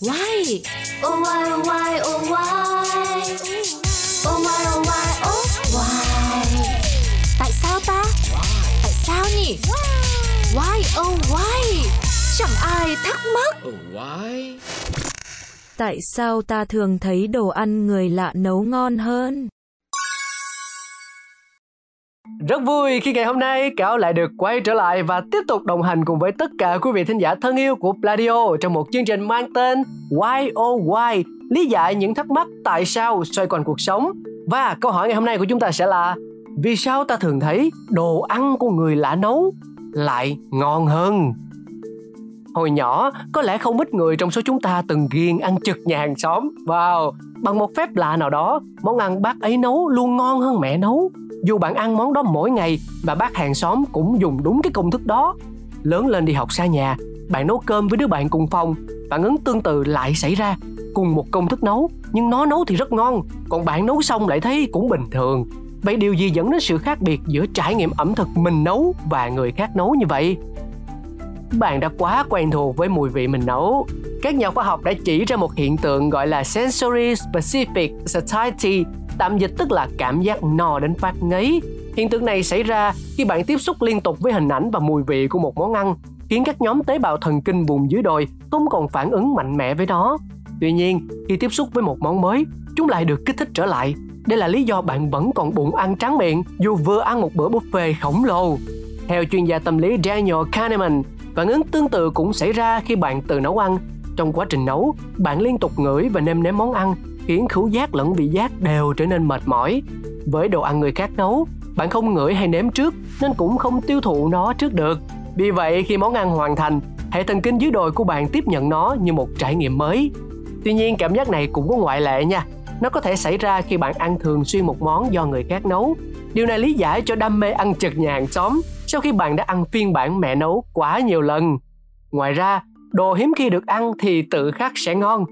Why? Oh why oh why oh why Oh why oh why oh why Tại sao ta? Tại sao nhỉ? Why oh why? Chẳng ai thắc mắc. Oh, why? Tại sao ta thường thấy đồ ăn người lạ nấu ngon hơn? Rất vui khi ngày hôm nay Cáo lại được quay trở lại và tiếp tục đồng hành cùng với tất cả quý vị thính giả thân yêu của Pladio trong một chương trình mang tên Why Oh Why lý giải những thắc mắc tại sao xoay quanh cuộc sống. Và câu hỏi ngày hôm nay của chúng ta sẽ là vì sao ta thường thấy đồ ăn của người lạ nấu lại ngon hơn? Hồi nhỏ, có lẽ không ít người trong số chúng ta từng ghiền ăn trực nhà hàng xóm. Wow, bằng một phép lạ nào đó, món ăn bác ấy nấu luôn ngon hơn mẹ nấu. Dù bạn ăn món đó mỗi ngày và bác hàng xóm cũng dùng đúng cái công thức đó. Lớn lên đi học xa nhà, bạn nấu cơm với đứa bạn cùng phòng, phản ứng tương tự lại xảy ra. Cùng một công thức nấu, nhưng nó nấu thì rất ngon, còn bạn nấu xong lại thấy cũng bình thường. Vậy điều gì dẫn đến sự khác biệt giữa trải nghiệm ẩm thực mình nấu và người khác nấu như vậy? bạn đã quá quen thuộc với mùi vị mình nấu. Các nhà khoa học đã chỉ ra một hiện tượng gọi là sensory specific satiety, tạm dịch tức là cảm giác no đến phát ngấy. Hiện tượng này xảy ra khi bạn tiếp xúc liên tục với hình ảnh và mùi vị của một món ăn, khiến các nhóm tế bào thần kinh vùng dưới đồi không còn phản ứng mạnh mẽ với nó. Tuy nhiên, khi tiếp xúc với một món mới, chúng lại được kích thích trở lại. Đây là lý do bạn vẫn còn bụng ăn tráng miệng dù vừa ăn một bữa buffet khổng lồ. Theo chuyên gia tâm lý Daniel Kahneman, Phản ứng tương tự cũng xảy ra khi bạn tự nấu ăn. Trong quá trình nấu, bạn liên tục ngửi và nêm nếm món ăn, khiến khứu giác lẫn vị giác đều trở nên mệt mỏi. Với đồ ăn người khác nấu, bạn không ngửi hay nếm trước nên cũng không tiêu thụ nó trước được. Vì vậy, khi món ăn hoàn thành, hệ thần kinh dưới đồi của bạn tiếp nhận nó như một trải nghiệm mới. Tuy nhiên, cảm giác này cũng có ngoại lệ nha. Nó có thể xảy ra khi bạn ăn thường xuyên một món do người khác nấu. Điều này lý giải cho đam mê ăn chật nhà hàng xóm sau khi bạn đã ăn phiên bản mẹ nấu quá nhiều lần. Ngoài ra, đồ hiếm khi được ăn thì tự khắc sẽ ngon.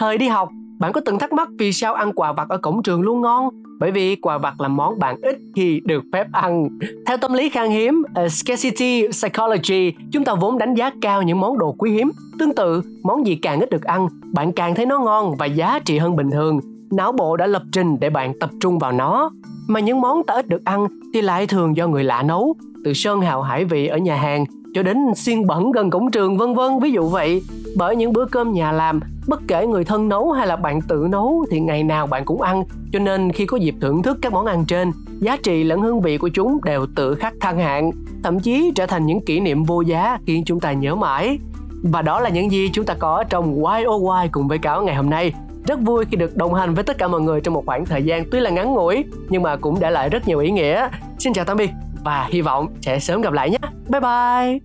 Thời đi học, bạn có từng thắc mắc vì sao ăn quà vặt ở cổng trường luôn ngon? Bởi vì quà vặt là món bạn ít khi được phép ăn. Theo tâm lý khan hiếm, uh, scarcity psychology, chúng ta vốn đánh giá cao những món đồ quý hiếm. Tương tự, món gì càng ít được ăn, bạn càng thấy nó ngon và giá trị hơn bình thường. Não bộ đã lập trình để bạn tập trung vào nó. Mà những món ta ít được ăn thì lại thường do người lạ nấu, từ sơn hào hải vị ở nhà hàng cho đến xiên bẩn gần cổng trường, vân vân. Ví dụ vậy, bởi những bữa cơm nhà làm, bất kể người thân nấu hay là bạn tự nấu thì ngày nào bạn cũng ăn. Cho nên khi có dịp thưởng thức các món ăn trên, giá trị lẫn hương vị của chúng đều tự khắc thăng hạng, thậm chí trở thành những kỷ niệm vô giá khiến chúng ta nhớ mãi. Và đó là những gì chúng ta có trong Why Oh Why cùng với cáo ngày hôm nay. Rất vui khi được đồng hành với tất cả mọi người trong một khoảng thời gian tuy là ngắn ngủi, nhưng mà cũng để lại rất nhiều ý nghĩa. Xin chào tạm biệt và hy vọng sẽ sớm gặp lại nhé. Bye bye.